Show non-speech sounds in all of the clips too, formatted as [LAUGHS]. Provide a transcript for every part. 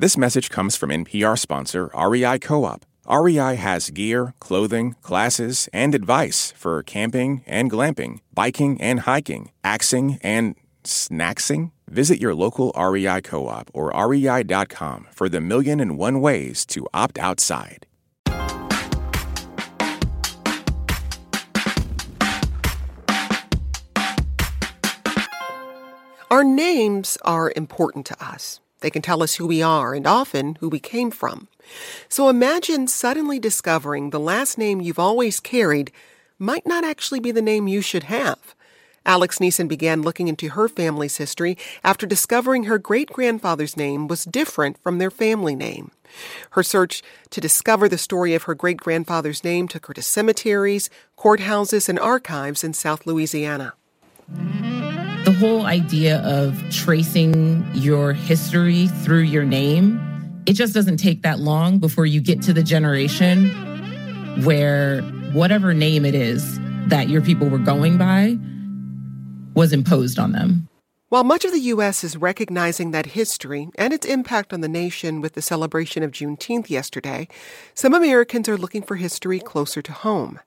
This message comes from NPR sponsor REI Co op. REI has gear, clothing, classes, and advice for camping and glamping, biking and hiking, axing and snacksing. Visit your local REI co op or rei.com for the million and one ways to opt outside. Our names are important to us. They can tell us who we are and often who we came from. So imagine suddenly discovering the last name you've always carried might not actually be the name you should have. Alex Neason began looking into her family's history after discovering her great grandfather's name was different from their family name. Her search to discover the story of her great grandfather's name took her to cemeteries, courthouses, and archives in South Louisiana. The whole idea of tracing your history through your name, it just doesn't take that long before you get to the generation where whatever name it is that your people were going by was imposed on them. While much of the U.S. is recognizing that history and its impact on the nation with the celebration of Juneteenth yesterday, some Americans are looking for history closer to home.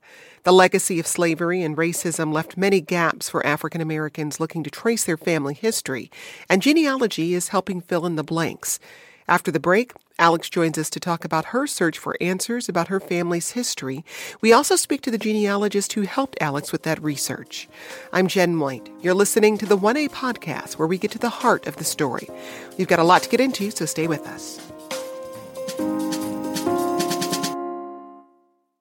The legacy of slavery and racism left many gaps for African Americans looking to trace their family history, and genealogy is helping fill in the blanks. After the break, Alex joins us to talk about her search for answers about her family's history. We also speak to the genealogist who helped Alex with that research. I'm Jen White. You're listening to the 1A podcast, where we get to the heart of the story. We've got a lot to get into, so stay with us.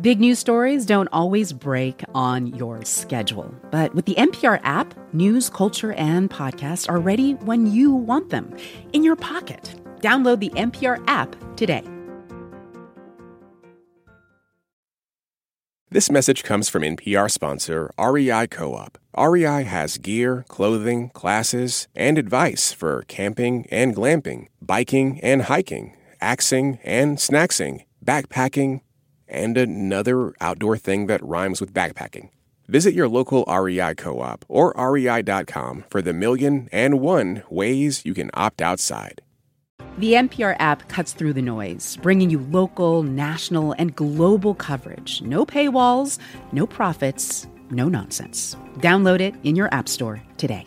Big news stories don't always break on your schedule. But with the NPR app, news, culture, and podcasts are ready when you want them in your pocket. Download the NPR app today. This message comes from NPR sponsor REI Co op. REI has gear, clothing, classes, and advice for camping and glamping, biking and hiking, axing and snacksing, backpacking, and another outdoor thing that rhymes with backpacking. Visit your local REI co op or rei.com for the million and one ways you can opt outside. The NPR app cuts through the noise, bringing you local, national, and global coverage. No paywalls, no profits, no nonsense. Download it in your App Store today.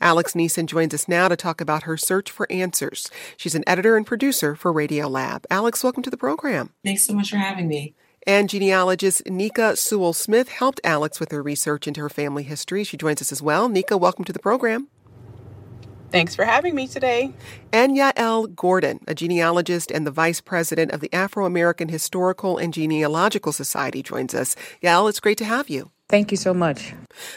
Alex Neason joins us now to talk about her search for answers. She's an editor and producer for Radiolab. Alex, welcome to the program. Thanks so much for having me. And genealogist Nika Sewell Smith helped Alex with her research into her family history. She joins us as well. Nika, welcome to the program. Thanks for having me today. And Yael Gordon, a genealogist and the vice president of the Afro American Historical and Genealogical Society, joins us. Yael, it's great to have you. Thank you so much.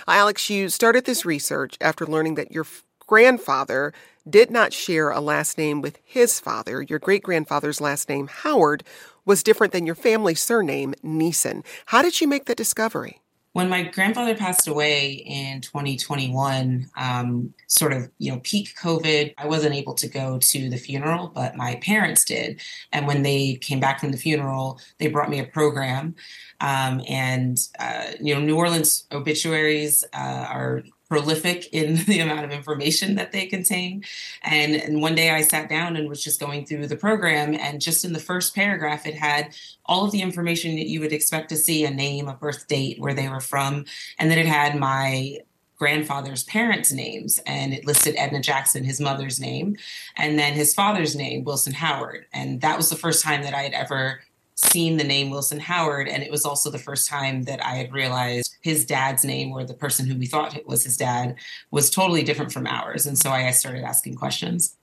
Alex, you started this research after learning that your grandfather did not share a last name with his father. Your great grandfather's last name, Howard, was different than your family surname, Neason. How did you make that discovery? When my grandfather passed away in 2021 um, sort of you know peak covid i wasn't able to go to the funeral but my parents did. And when they came back from the funeral they brought me a program. Um, and uh, you know new orleans obituaries uh, are prolific in [LAUGHS] the amount of information that they contain. And, and one day I sat down and was just going through the program, and just in the first paragraph, it had all of the information that you would expect to see a name, a birth date, where they were from, and then it had my grandfather's parents' names, and it listed Edna Jackson, his mother's name, and then his father's name, Wilson Howard. And that was the first time that I had ever seen the name Wilson Howard. And it was also the first time that I had realized his dad's name, or the person who we thought was his dad, was totally different from ours. And so I started asking questions.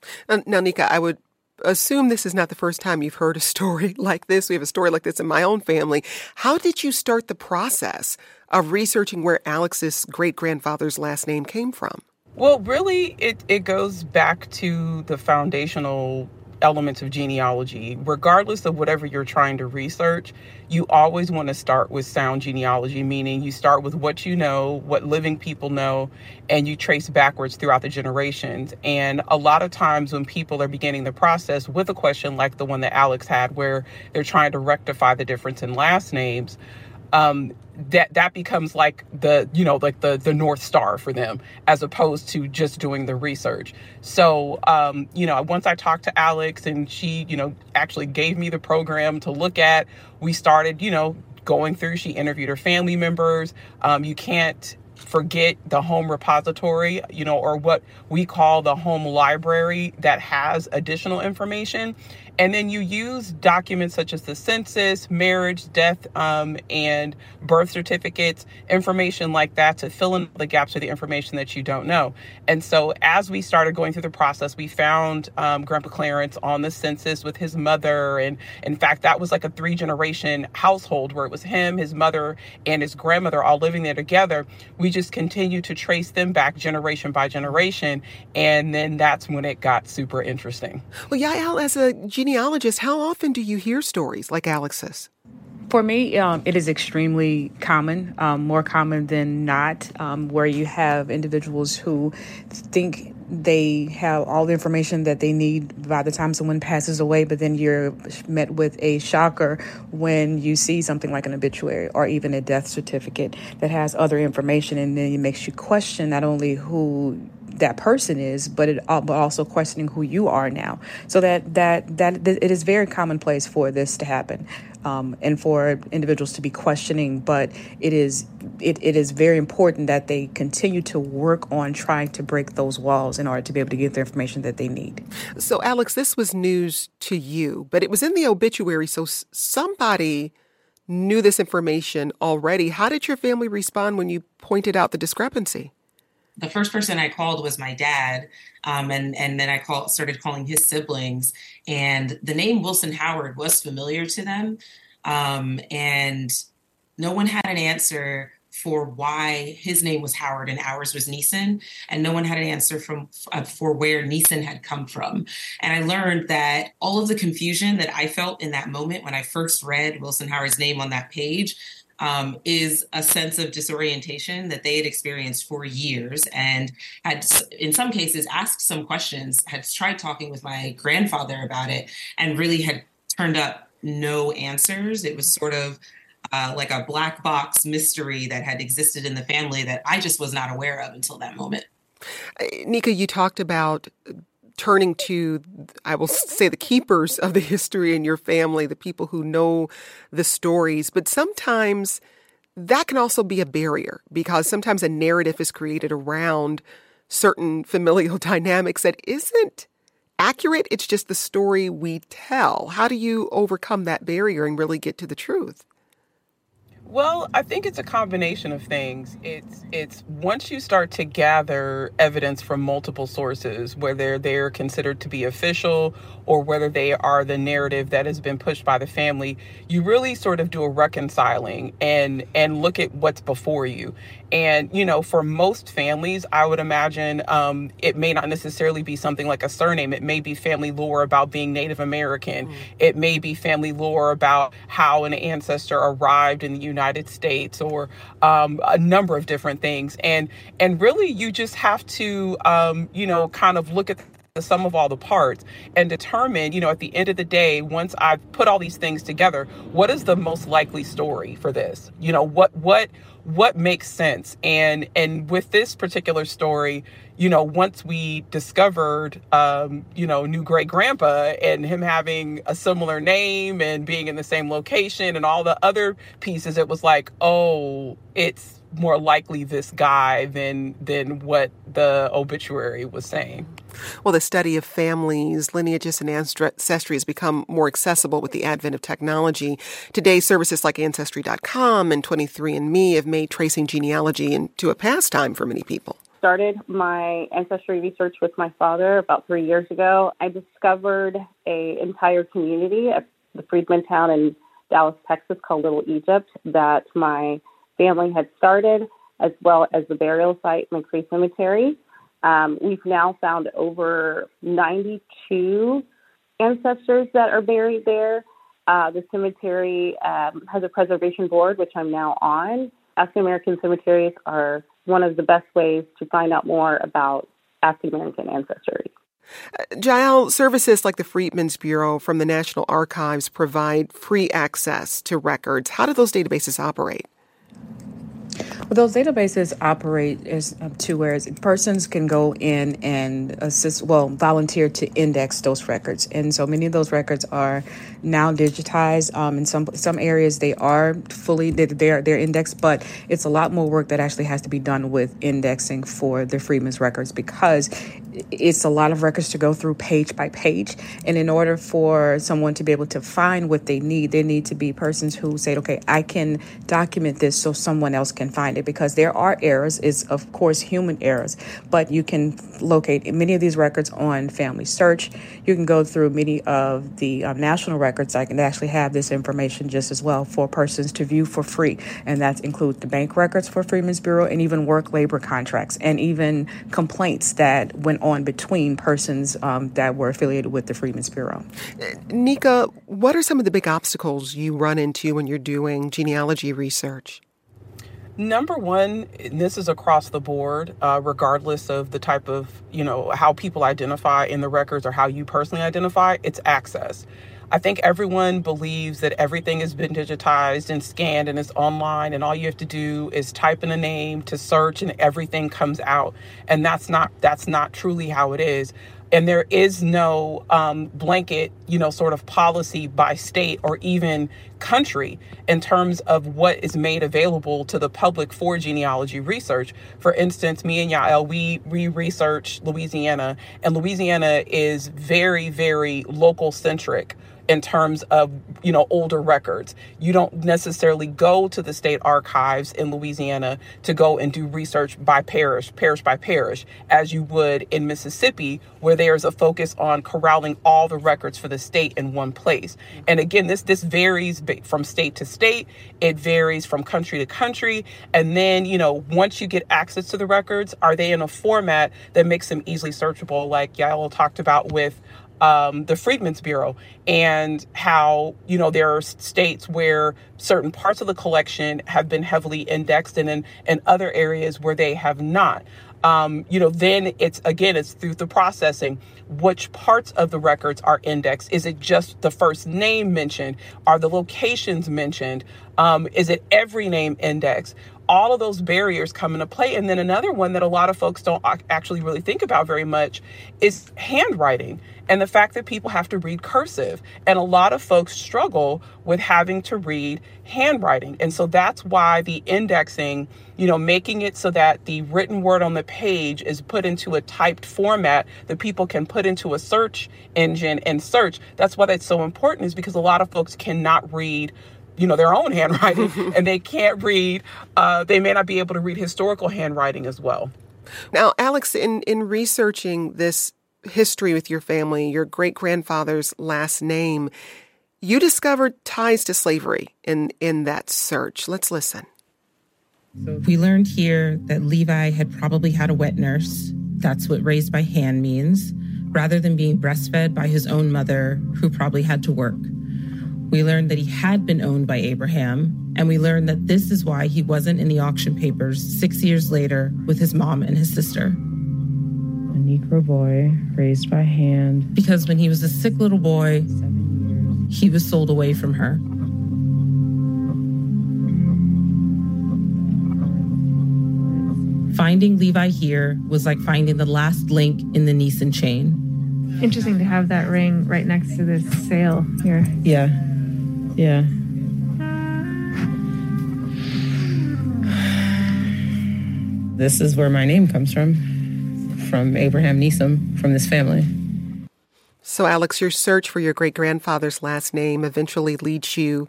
Now, Nika, I would assume this is not the first time you've heard a [LAUGHS] story like this. We have a story like this in my own family. How did you start the process of researching where Alex's great grandfather's last name came from? Well, really, it, it goes back to the foundational elements of genealogy. Regardless of whatever you're trying to research, you always want to start with sound genealogy, meaning you start with what you know, what living people know, and you trace backwards throughout the generations. And a lot of times when people are beginning the process with a question like the one that Alex had, where they're trying to rectify the difference in last names, um, that that becomes like the you know like the the north star for them as opposed to just doing the research so um you know once i talked to alex and she you know actually gave me the program to look at we started you know going through she interviewed her family members um you can't forget the home repository, you know, or what we call the home library that has additional information. And then you use documents such as the census, marriage, death, um, and birth certificates, information like that to fill in the gaps of the information that you don't know. And so as we started going through the process, we found um, Grandpa Clarence on the census with his mother. And in fact, that was like a three generation household where it was him, his mother, and his grandmother all living there together. We just continued to trace them back generation by generation. And then that's when it got super interesting. Well, Yael, as a genealogist, how often do you hear stories like Alex's? For me, um, it is extremely common, um, more common than not, um, where you have individuals who think they have all the information that they need by the time someone passes away, but then you're met with a shocker when you see something like an obituary or even a death certificate that has other information, and then it makes you question not only who that person is, but it but also questioning who you are now. So that that that it is very commonplace for this to happen, um, and for individuals to be questioning. But it is it, it is very important that they continue to work on trying to break those walls in order to be able to get the information that they need. So, Alex, this was news to you, but it was in the obituary, so somebody knew this information already. How did your family respond when you pointed out the discrepancy? The first person I called was my dad, um, and and then I call, started calling his siblings, and the name Wilson Howard was familiar to them, um, and no one had an answer for why his name was Howard and ours was Neason, and no one had an answer from uh, for where Neason had come from. And I learned that all of the confusion that I felt in that moment when I first read Wilson Howard's name on that page um, is a sense of disorientation that they had experienced for years and had, in some cases, asked some questions, had tried talking with my grandfather about it, and really had turned up no answers. It was sort of uh, like a black box mystery that had existed in the family that I just was not aware of until that moment. Uh, Nika, you talked about turning to, I will say, the keepers of the history in your family, the people who know the stories. But sometimes that can also be a barrier because sometimes a narrative is created around certain familial [LAUGHS] dynamics that isn't accurate. It's just the story we tell. How do you overcome that barrier and really get to the truth? Well, I think it's a combination of things. It's it's once you start to gather evidence from multiple sources, whether they're considered to be official or whether they are the narrative that has been pushed by the family, you really sort of do a reconciling and and look at what's before you. And you know, for most families, I would imagine um, it may not necessarily be something like a surname. It may be family lore about being Native American. Mm. It may be family lore about how an ancestor arrived in the United States, or um, a number of different things. And and really, you just have to um, you know kind of look at the sum of all the parts and determine, you know, at the end of the day, once I've put all these things together, what is the most likely story for this? You know, what what what makes sense? And and with this particular story, you know, once we discovered um, you know, new great grandpa and him having a similar name and being in the same location and all the other pieces, it was like, oh, it's more likely this guy than than what the obituary was saying. Well, the study of families, lineages, and ancestry has become more accessible with the advent of technology. Today, services like Ancestry.com and 23andMe have made tracing genealogy into a pastime for many people. Started my ancestry research with my father about three years ago. I discovered a entire community at the Freedman town in Dallas, Texas, called Little Egypt, that my family had started, as well as the burial site, McCree Cemetery. Um, we've now found over 92 ancestors that are buried there. Uh, the cemetery um, has a preservation board, which I'm now on. African American cemeteries are one of the best ways to find out more about African American ancestry. Uh, Yael, services like the Freedmen's Bureau from the National Archives provide free access to records. How do those databases operate? Well, those databases operate as uh, two ways. Persons can go in and assist, well, volunteer to index those records, and so many of those records are now digitized. Um, in some some areas, they are fully they're they're indexed, but it's a lot more work that actually has to be done with indexing for the Freedmen's records because it's a lot of records to go through page by page. And in order for someone to be able to find what they need, there need to be persons who say, okay, I can document this so someone else can find because there are errors. It's, of course, human errors, but you can locate many of these records on Family Search. You can go through many of the um, national records. I can actually have this information just as well for persons to view for free. And that includes the bank records for Freedmen's Bureau and even work labor contracts and even complaints that went on between persons um, that were affiliated with the Freedmen's Bureau. Nika, what are some of the big obstacles you run into when you're doing genealogy research? Number one, this is across the board, uh, regardless of the type of, you know, how people identify in the records or how you personally identify, it's access. I think everyone believes that everything has been digitized and scanned and is online, and all you have to do is type in a name to search, and everything comes out. And that's not that's not truly how it is. And there is no um, blanket, you know, sort of policy by state or even country in terms of what is made available to the public for genealogy research. For instance, me and Yael, we we research Louisiana, and Louisiana is very, very local centric in terms of you know older records. You don't necessarily go to the state archives in louisiana to go and do research by parish parish by parish as you would in mississippi where there's a focus on corralling all the records for the state in one place. And again this this varies from state to state. It varies from country to country. And then you know once you get access to the records are they in a format that makes them easily searchable like Yael talked about with um, the Freedmen's Bureau and how, you know, there are states where certain parts of the collection have been heavily indexed and in, in other areas where they have not. Um, you know, then it's again, it's through the processing. Which parts of the records are indexed? Is it just the first name mentioned? Are the locations mentioned? Um, is it every name index? All of those barriers come into play. And then another one that a lot of folks don't actually really think about very much is handwriting and the fact that people have to read cursive. And a lot of folks struggle with having to read handwriting. And so that's why the indexing, you know, making it so that the written word on the page is put into a typed format that people can put into a search engine and search. That's why that's so important, is because a lot of folks cannot read you know their own handwriting [LAUGHS] and they can't read uh, they may not be able to read historical handwriting as well. Now alex in in researching this history with your family your great grandfather's last name you discovered ties to slavery in in that search. Let's listen. We learned here that levi had probably had a wet nurse. That's what raised by hand means rather than being breastfed by his own mother who probably had to work we learned that he had been owned by Abraham, and we learned that this is why he wasn't in the auction papers six years later with his mom and his sister. A Negro boy raised by hand. Because when he was a sick little boy, he was sold away from her. Finding Levi here was like finding the last link in the Neason chain. Interesting to have that ring right next to this sale here. Yeah. Yeah. this is where my name comes from, from Abraham Neeson, from this family. So, Alex, your search for your great grandfather's last name eventually leads you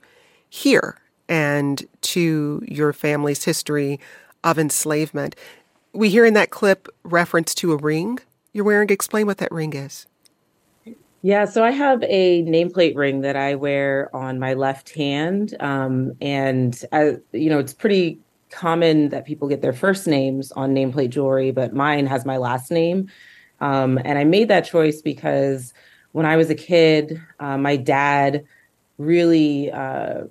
here and to your family's history of enslavement. We hear in that clip reference to a ring you're wearing. Explain what that ring is. Yeah, so I have a nameplate ring that I wear on my left hand, um, and I, you know it's pretty common that people get their first names on nameplate jewelry, but mine has my last name. Um, and I made that choice because when I was a kid, uh, my dad really uh,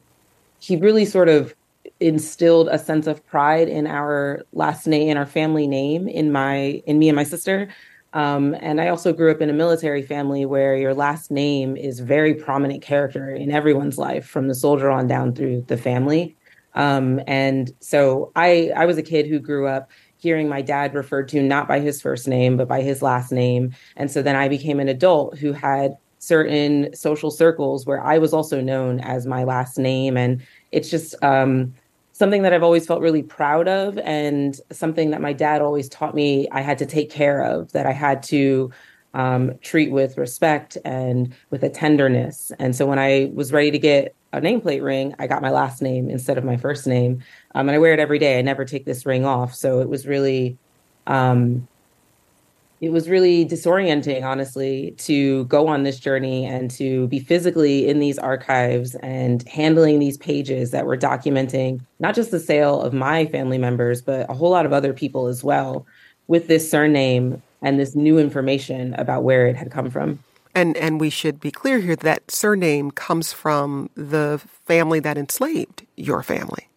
he really sort of instilled a sense of pride in our last name in our family name in my in me and my sister um, and I also grew up in a military family where your last name is very prominent character in everyone's life, from the soldier on down through the family. Um, and so I, I was a kid who grew up hearing my dad referred to not by his first name, but by his last name. And so then I became an adult who had certain social circles where I was also known as my last name. And it's just, um, something that I've always felt really proud of and something that my dad always taught me I had to take care of, that I had to um, treat with respect and with a tenderness. And so when I was ready to get a nameplate ring, I got my last name instead of my first name. Um, and I wear it every day. I never take this ring off. So it was really um, it was really disorienting, honestly, to go on this journey and to be physically in these archives and handling these pages that were documenting not just the sale of my family members, but a whole lot of other people as well with this surname and this new information about where it had come from. And and we should be clear here that surname comes from the family that enslaved your family.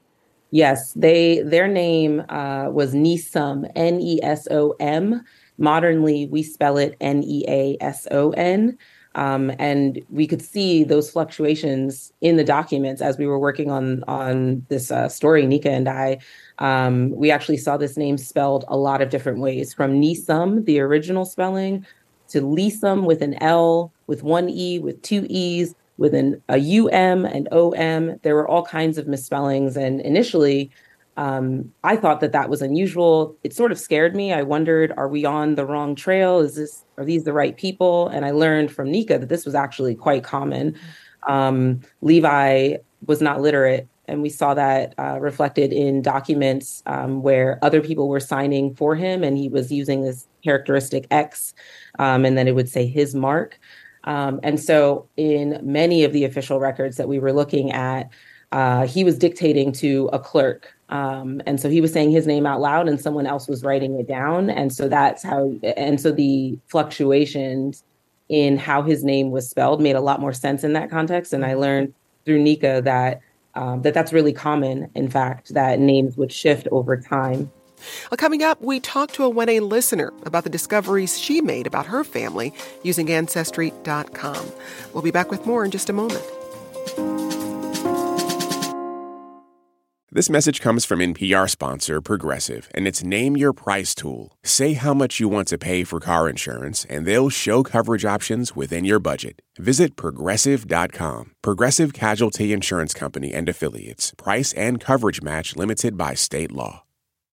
Yes, they their name uh, was Nesom, N E S O M Modernly, we spell it N E A S O N. Um, and we could see those fluctuations in the documents as we were working on on this uh, story. Nika and I, um, we actually saw this name spelled a lot of different ways, from Nisum, the original spelling, to Lisum with an L, with one E, with two E's, with an a UM and OM. There were all kinds of misspellings, and initially um, I thought that that was unusual. It sort of scared me. I wondered, are we on the wrong trail? Is this are these the right people? And I learned from Nika that this was actually quite common. Um, Levi was not literate, and we saw that uh, reflected in documents um, where other people were signing for him, and he was using this characteristic X, um, and then it would say his mark. Um, and so, in many of the official records that we were looking at, uh, he was dictating to a clerk um, and so he was saying his name out loud and someone else was writing it down. And so that's how, and so the fluctuations in how his name was spelled made a lot more sense in that context. And I learned through Nika that, um, that that's really common, in fact, that names would shift over time. Well, coming up, we talk to a 1A listener about the discoveries she made about her family using Ancestry.com. We'll be back with more in just a moment. This message comes from NPR sponsor Progressive and its Name Your Price tool. Say how much you want to pay for car insurance, and they'll show coverage options within your budget. Visit progressive.com. Progressive Casualty Insurance Company and Affiliates. Price and coverage match limited by state law.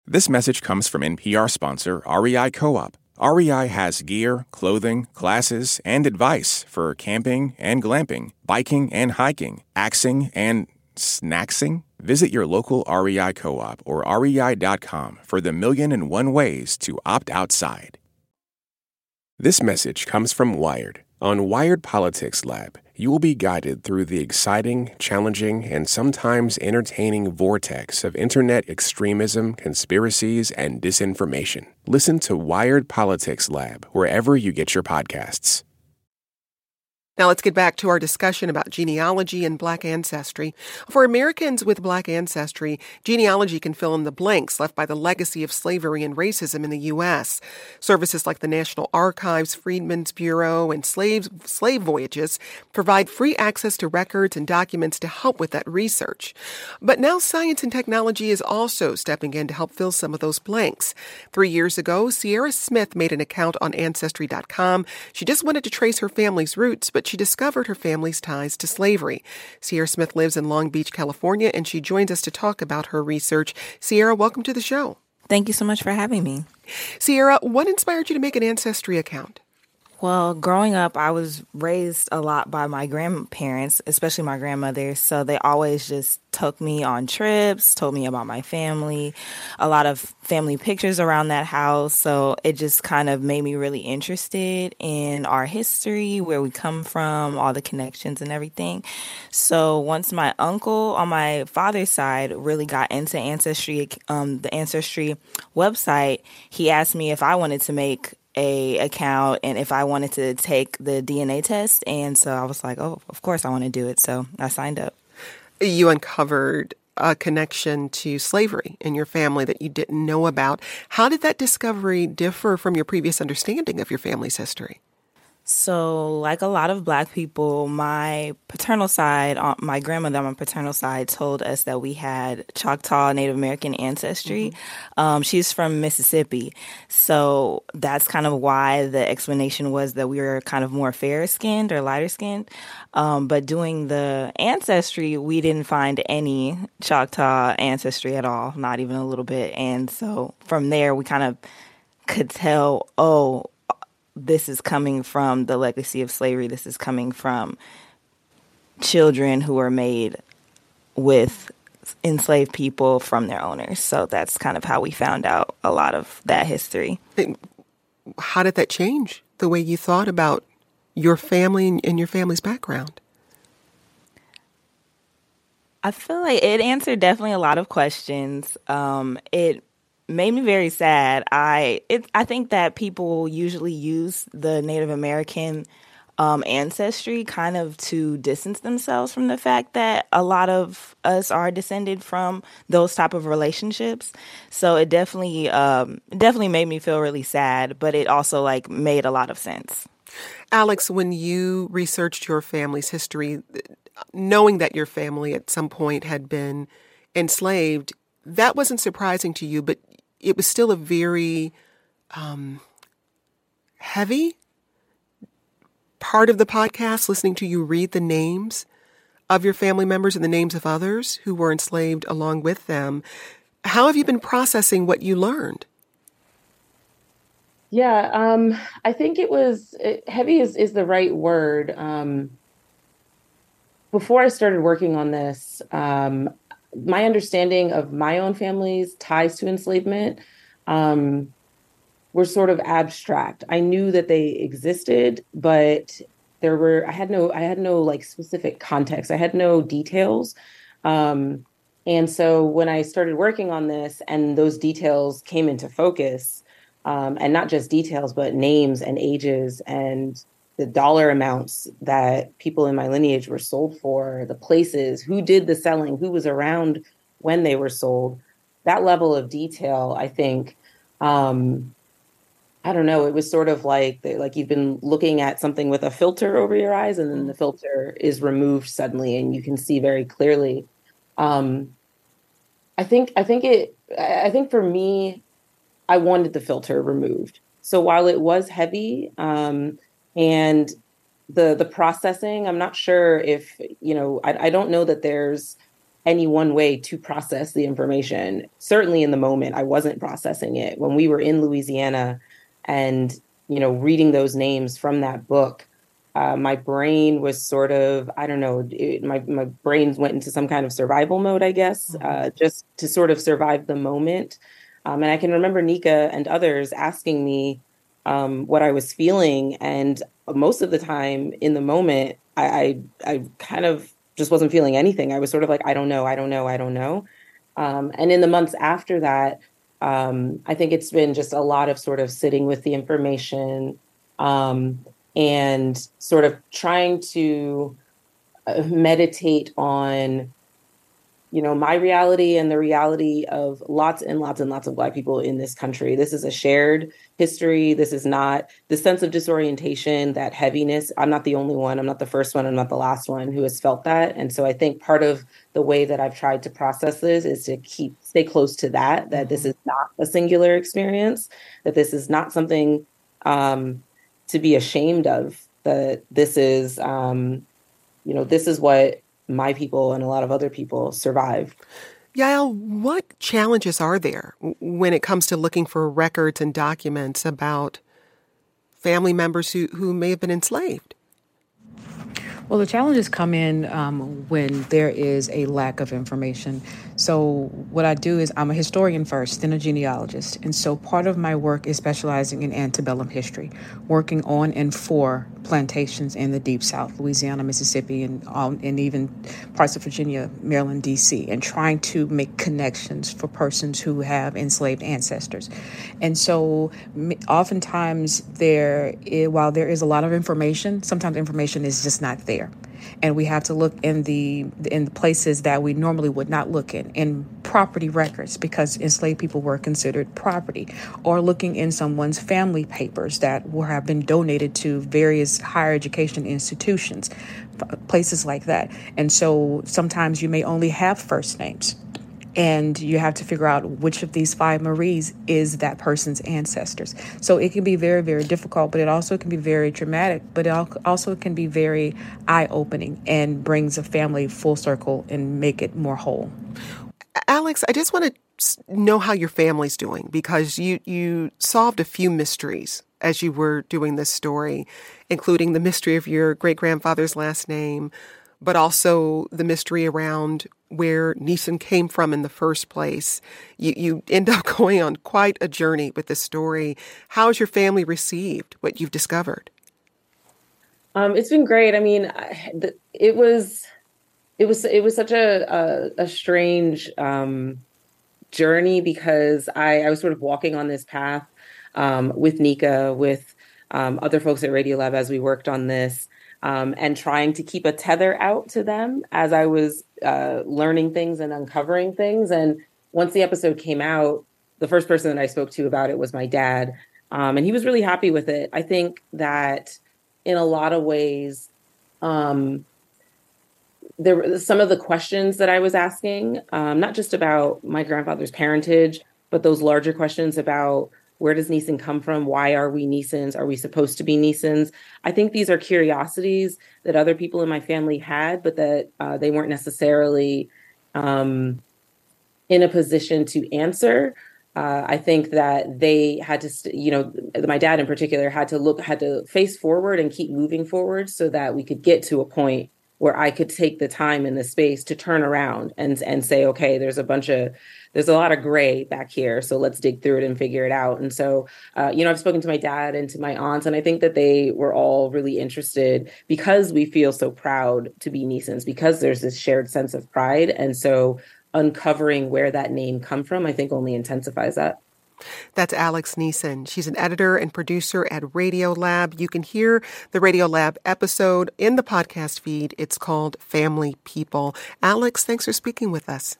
This message comes from NPR sponsor REI Co op. REI has gear, clothing, classes, and advice for camping and glamping, biking and hiking, axing and snacksing? Visit your local REI co op or rei.com for the million and one ways to opt outside. This message comes from Wired. On Wired Politics Lab, you will be guided through the exciting, challenging, and sometimes entertaining vortex of internet extremism, conspiracies, and disinformation. Listen to Wired Politics Lab wherever you get your podcasts. Now let's get back to our discussion about genealogy and black ancestry. For Americans with black ancestry, genealogy can fill in the blanks left by the legacy of slavery and racism in the U.S. Services like the National Archives, Freedmen's Bureau, and Slave, Slave Voyages provide free access to records and documents to help with that research. But now science and technology is also stepping in to help fill some of those blanks. Three years ago, Sierra Smith made an account on Ancestry.com. She just wanted to trace her family's roots, but but she discovered her family's ties to slavery. Sierra Smith lives in Long Beach, California, and she joins us to talk about her research. Sierra, welcome to the show. Thank you so much for having me. Sierra, what inspired you to make an Ancestry account? Well, growing up, I was raised a lot by my grandparents, especially my grandmother. So they always just took me on trips, told me about my family, a lot of family pictures around that house. So it just kind of made me really interested in our history, where we come from, all the connections and everything. So once my uncle on my father's side really got into Ancestry, um, the Ancestry website, he asked me if I wanted to make a account and if I wanted to take the DNA test. And so I was like, oh, of course I want to do it. So I signed up. You uncovered a connection to slavery in your family that you didn't know about. How did that discovery differ from your previous understanding of your family's history? So, like a lot of black people, my paternal side, uh, my grandmother on my paternal side told us that we had Choctaw Native American ancestry. Mm-hmm. Um, she's from Mississippi. So, that's kind of why the explanation was that we were kind of more fair skinned or lighter skinned. Um, but doing the ancestry, we didn't find any Choctaw ancestry at all, not even a little bit. And so, from there, we kind of could tell, oh, this is coming from the legacy of slavery. This is coming from children who are made with enslaved people from their owners. So that's kind of how we found out a lot of that history. How did that change the way you thought about your family and your family's background? I feel like it answered definitely a lot of questions. Um, it made me very sad. I it, I think that people usually use the Native American um, ancestry kind of to distance themselves from the fact that a lot of us are descended from those type of relationships. So it definitely um, definitely made me feel really sad, but it also like made a lot of sense. Alex, when you researched your family's history, knowing that your family at some point had been enslaved, that wasn't surprising to you, but it was still a very um, heavy part of the podcast, listening to you read the names of your family members and the names of others who were enslaved along with them. How have you been processing what you learned? Yeah, um, I think it was it, heavy is, is the right word. Um, before I started working on this, um, my understanding of my own family's ties to enslavement um, were sort of abstract. I knew that they existed, but there were I had no I had no like specific context. I had no details. Um, and so when I started working on this and those details came into focus, um, and not just details, but names and ages and the dollar amounts that people in my lineage were sold for, the places, who did the selling, who was around when they were sold. That level of detail, I think, um, I don't know. It was sort of like like you've been looking at something with a filter over your eyes, and then the filter is removed suddenly, and you can see very clearly. Um, I think I think it. I think for me, I wanted the filter removed. So while it was heavy, um, and the the processing i'm not sure if you know I, I don't know that there's any one way to process the information. Certainly in the moment i wasn't processing it. When we were in louisiana and you know reading those names from that book uh, my brain was sort of i don't know it, my, my brain went into some kind of survival mode i guess mm-hmm. uh, just to sort of survive the moment. Um, and i can remember nika and others asking me um, what I was feeling. And most of the time in the moment, I, I, I kind of just wasn't feeling anything. I was sort of like, I don't know, I don't know, I don't know. Um, and in the months after that, um, I think it's been just a lot of sort of sitting with the information um, and sort of trying to uh, meditate on you know my reality and the reality of lots and lots and lots of black people in this country. This is a shared history. This is not the sense of disorientation that heaviness. I'm not the only one. I'm not the first one. I'm not the last one who has felt that. And so i think part of the way that i've tried to process this is to keep stay close to that that this mm-hmm. is not a singular experience that this is not something um, to be ashamed of that this is um, you know this is what my people and a lot of other people survived. Yael, what challenges are there when it comes to looking for records and documents about family members who, who may have been enslaved? Well, the challenges come in um, when there is a lack of information. So, what I do is I'm a historian first, then a genealogist. And so, part of my work is specializing in antebellum history, working on and for plantations in the Deep South, Louisiana, Mississippi, and, um, and even parts of Virginia, Maryland, D.C., and trying to make connections for persons who have enslaved ancestors. And so, oftentimes, there, while there is a lot of information, sometimes information is just not there and we have to look in the in the places that we normally would not look in in property records because enslaved people were considered property or looking in someone's family papers that will have been donated to various higher education institutions places like that. And so sometimes you may only have first names and you have to figure out which of these five Maries is that person's ancestors. So it can be very, very difficult, but it also can be very dramatic, but it also can be very eye opening and brings a family full circle and make it more whole. Alex, I just want to know how your family's doing because you, you solved a few mysteries as you were doing this story, including the mystery of your great grandfather's last name, but also the mystery around where Neason came from in the first place. You, you end up [LAUGHS] going on quite a journey with this story. How has your family received what you've discovered? Um, it's been great. I mean, it was, it was, it was such a a, a strange um, journey because I, I was sort of walking on this path um, with Nika, with um, other folks at Radiolab as we worked on this um, and trying to keep a tether out to them as I was uh, learning things and uncovering things. And once the episode came out, the first person that I spoke to about it was my dad. Um, and he was really happy with it. I think that in a lot of ways, um, there were some of the questions that I was asking, um, not just about my grandfather's parentage, but those larger questions about where does Neason come from? Why are we Neasons? Are we supposed to be Neasons? I think these are curiosities that other people in my family had, but that uh, they weren't necessarily um, in a position to answer. Uh, I think that they had to, st- you know, my dad in particular had to look, had to face forward and keep moving forward so that we could get to a point where I could take the time and the space to turn around and and say, okay, there's a bunch of there's a lot of gray back here, so let's dig through it and figure it out. And so, uh, you know, I've spoken to my dad and to my aunts, and I think that they were all really interested because we feel so proud to be Neasons because there's this shared sense of pride, and so uncovering where that name come from, I think, only intensifies that. That's Alex Neason. She's an editor and producer at Radiolab. You can hear the Radiolab episode in the podcast feed. It's called Family People. Alex, thanks for speaking with us.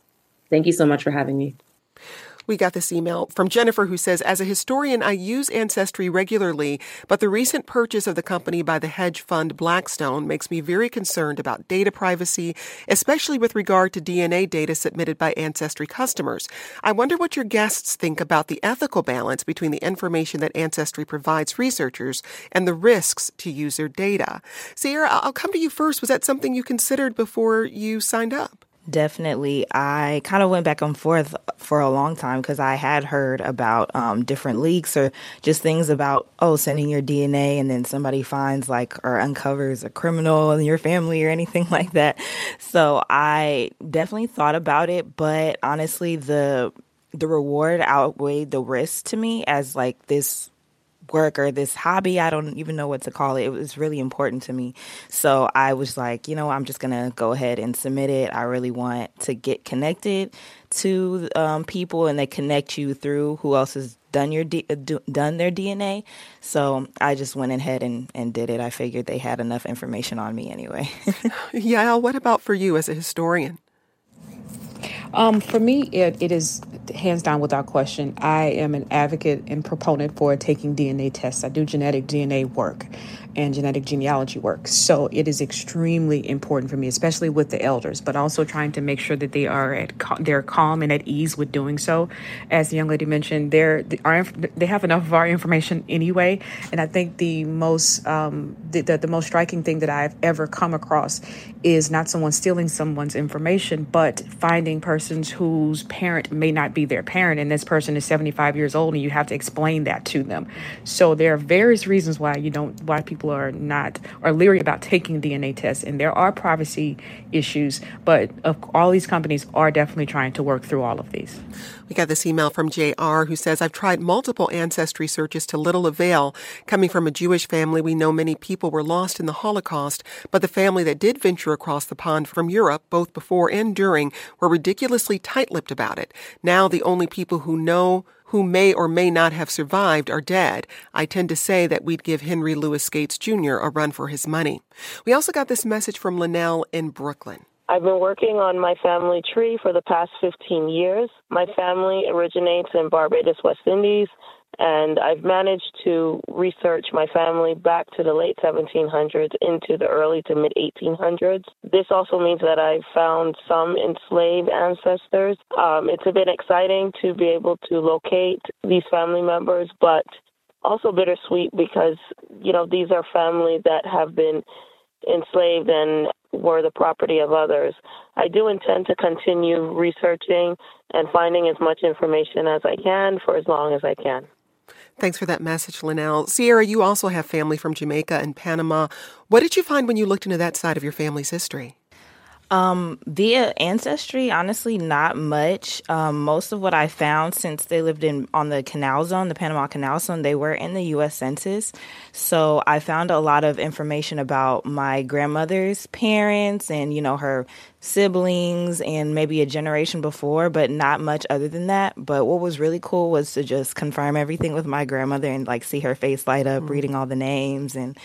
Thank you so much for having me. We got this email from Jennifer who says, As a historian, I use Ancestry regularly, but the recent purchase of the company by the hedge fund Blackstone makes me very concerned about data privacy, especially with regard to DNA data submitted by Ancestry customers. I wonder what your guests think about the ethical balance between the information that Ancestry provides researchers and the risks to user data. Sierra, I'll come to you first. Was that something you considered before you signed up? Definitely. I kind of went back and forth for a long time because I had heard about um, different leaks or just things about, oh, sending your DNA and then somebody finds like or uncovers a criminal in your family or anything [LAUGHS] like that. So I definitely thought about it, but honestly, the the reward outweighed the risk to me as like this work or this hobby. I don't even know what to call it. It was really important to me. So I was like, you know, I'm just going to go ahead and submit it. I really want to get connected to um, people and they connect you through who else has done your D- uh, done their DNA. So I just went ahead and, and did it. I figured they had enough information on me anyway. [LAUGHS] yeah, what about for you as a historian? Um, for me, it, it is hands down, without question, I am an advocate and proponent for taking DNA tests. I do genetic DNA work and genetic genealogy work. So it is extremely important for me, especially with the elders, but also trying to make sure that they are at they're calm and at ease with doing so. As the young lady mentioned, they're they, are, they have enough of our information anyway, and I think the most um, the, the, the most striking thing that I've ever come across is not someone stealing someone's information, but finding persons whose parent may not be their parent, and this person is 75 years old, and you have to explain that to them. So there are various reasons why you don't why people are not are leery about taking DNA tests, and there are privacy issues, but all these companies are definitely trying to work through all of these. We got this email from JR who says, I've tried multiple ancestry searches to little avail. Coming from a Jewish family, we know many people were lost in the Holocaust, but the family that did venture across the pond from Europe, both before and during, were ridiculously tight lipped about it. Now the only people who know who may or may not have survived are dead. I tend to say that we'd give Henry Louis Gates Jr. a run for his money. We also got this message from Linnell in Brooklyn. I've been working on my family tree for the past 15 years. My family originates in Barbados, West Indies, and I've managed to research my family back to the late 1700s into the early to mid 1800s. This also means that I've found some enslaved ancestors. Um, it's been exciting to be able to locate these family members, but also bittersweet because, you know, these are families that have been enslaved and were the property of others. I do intend to continue researching and finding as much information as I can for as long as I can. Thanks for that message, Linnell. Sierra, you also have family from Jamaica and Panama. What did you find when you looked into that side of your family's history? Um, via ancestry, honestly, not much. Um, most of what I found since they lived in on the canal zone, the Panama Canal Zone, they were in the U.S. Census. So I found a lot of information about my grandmother's parents and you know her siblings and maybe a generation before, but not much other than that. But what was really cool was to just confirm everything with my grandmother and like see her face light up, mm-hmm. reading all the names and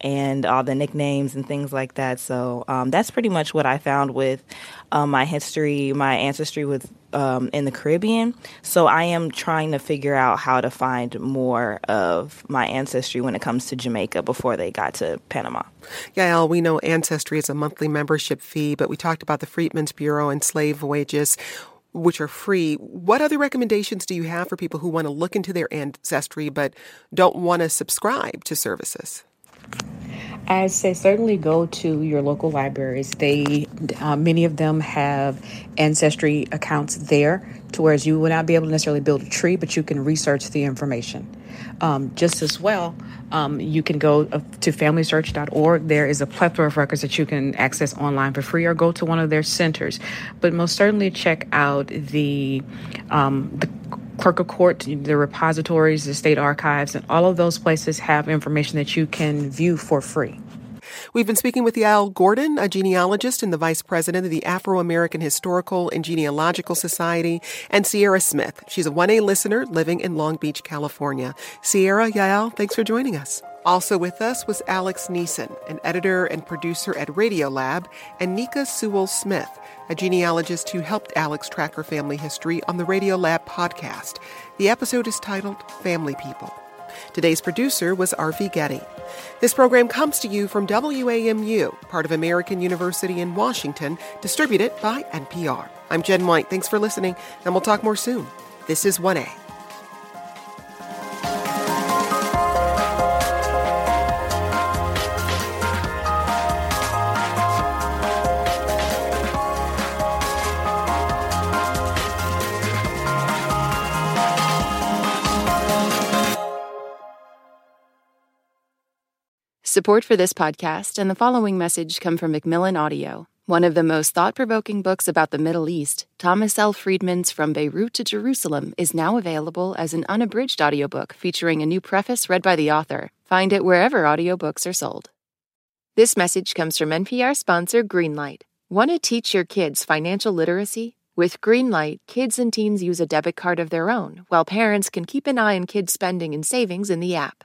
and all the nicknames and things like that. So um, that's pretty much what I found with um, my history, my ancestry with um, in the Caribbean. So I am trying to figure out how to find more of my ancestry when it comes to Jamaica before they got to Panama. Yael, we know Ancestry is a monthly membership fee, but we talked about the Freedmen's Bureau and Slave Voyages. which are free. What other recommendations do you have for people who want to look into their ancestry but don't want to subscribe to services? I say certainly go to your local libraries. They uh, many of them have ancestry accounts there, to whereas you would not be able to necessarily build a tree, but you can research the information. Um, just as well, um, you can go uh, to FamilySearch.org. There is a plethora of records that you can access online for free, or go to one of their centers. But most certainly check out the um, the clerk of court, the repositories, the state archives, and all of those places have information that you can view for free. We've been speaking with Yael Gordon, a genealogist and the vice president of the Afro American Historical and Genealogical Society, and Sierra Smith. She's a 1A listener living in Long Beach, California. Sierra, Yael, thanks for joining us. Also with us was Alex Neason, an editor and producer at Radiolab, and Nicka Sewell Smith, a genealogist who helped Alex track her family history on the Radiolab podcast. The episode is titled Family People. Today's producer was Arvi Getty. This program comes to you from WAMU, part of American University in Washington, distributed by NPR. I'm Jen White. Thanks for listening, and we'll talk more soon. This is 1A. Support for this podcast and the following message come from Macmillan Audio. One of the most thought provoking books about the Middle East, Thomas L. Friedman's From Beirut to Jerusalem, is now available as an unabridged audiobook featuring a new preface read by the author. Find it wherever audiobooks are sold. This message comes from NPR sponsor Greenlight. Want to teach your kids financial literacy? With Greenlight, kids and teens use a debit card of their own, while parents can keep an eye on kids' spending and savings in the app.